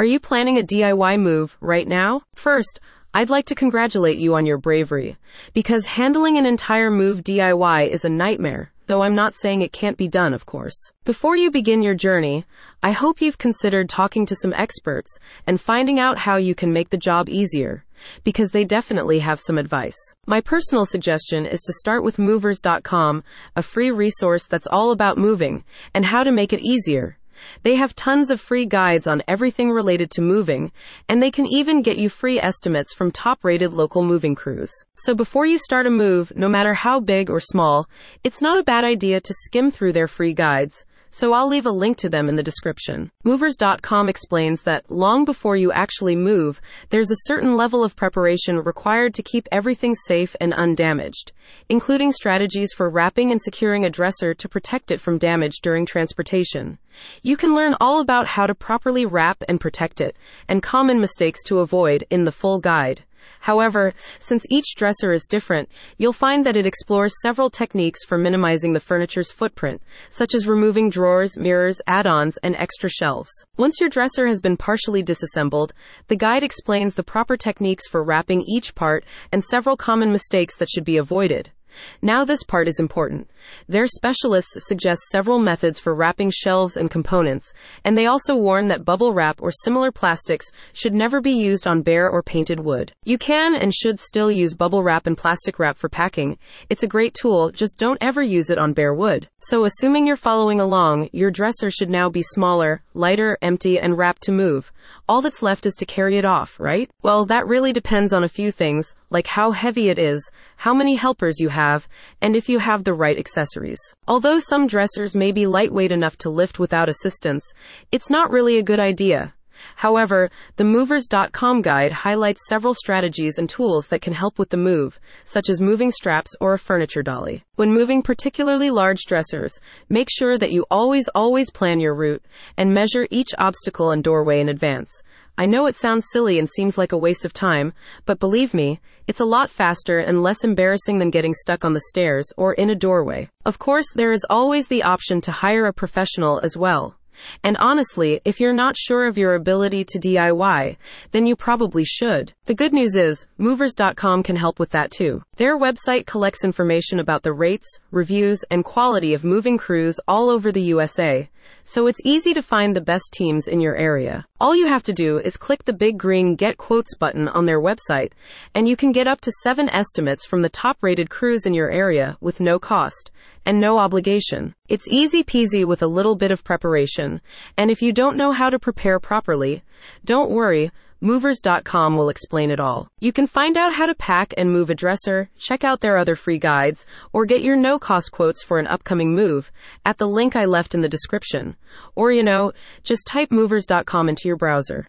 Are you planning a DIY move right now? First, I'd like to congratulate you on your bravery, because handling an entire move DIY is a nightmare, though I'm not saying it can't be done, of course. Before you begin your journey, I hope you've considered talking to some experts and finding out how you can make the job easier, because they definitely have some advice. My personal suggestion is to start with movers.com, a free resource that's all about moving and how to make it easier. They have tons of free guides on everything related to moving, and they can even get you free estimates from top rated local moving crews. So before you start a move, no matter how big or small, it's not a bad idea to skim through their free guides so I'll leave a link to them in the description. Movers.com explains that long before you actually move, there's a certain level of preparation required to keep everything safe and undamaged, including strategies for wrapping and securing a dresser to protect it from damage during transportation. You can learn all about how to properly wrap and protect it, and common mistakes to avoid in the full guide. However, since each dresser is different, you'll find that it explores several techniques for minimizing the furniture's footprint, such as removing drawers, mirrors, add-ons, and extra shelves. Once your dresser has been partially disassembled, the guide explains the proper techniques for wrapping each part and several common mistakes that should be avoided. Now, this part is important. Their specialists suggest several methods for wrapping shelves and components, and they also warn that bubble wrap or similar plastics should never be used on bare or painted wood. You can and should still use bubble wrap and plastic wrap for packing. It's a great tool, just don't ever use it on bare wood. So, assuming you're following along, your dresser should now be smaller, lighter, empty, and wrapped to move. All that's left is to carry it off, right? Well, that really depends on a few things, like how heavy it is, how many helpers you have, and if you have the right accessories. Although some dressers may be lightweight enough to lift without assistance, it's not really a good idea. However, the Movers.com guide highlights several strategies and tools that can help with the move, such as moving straps or a furniture dolly. When moving particularly large dressers, make sure that you always, always plan your route and measure each obstacle and doorway in advance. I know it sounds silly and seems like a waste of time, but believe me, it's a lot faster and less embarrassing than getting stuck on the stairs or in a doorway. Of course, there is always the option to hire a professional as well. And honestly, if you're not sure of your ability to DIY, then you probably should. The good news is, Movers.com can help with that too. Their website collects information about the rates, reviews, and quality of moving crews all over the USA so it's easy to find the best teams in your area. All you have to do is click the big green Get Quotes button on their website, and you can get up to seven estimates from the top rated crews in your area with no cost and no obligation. It's easy peasy with a little bit of preparation, and if you don't know how to prepare properly, don't worry. Movers.com will explain it all. You can find out how to pack and move a dresser, check out their other free guides, or get your no cost quotes for an upcoming move at the link I left in the description. Or, you know, just type movers.com into your browser.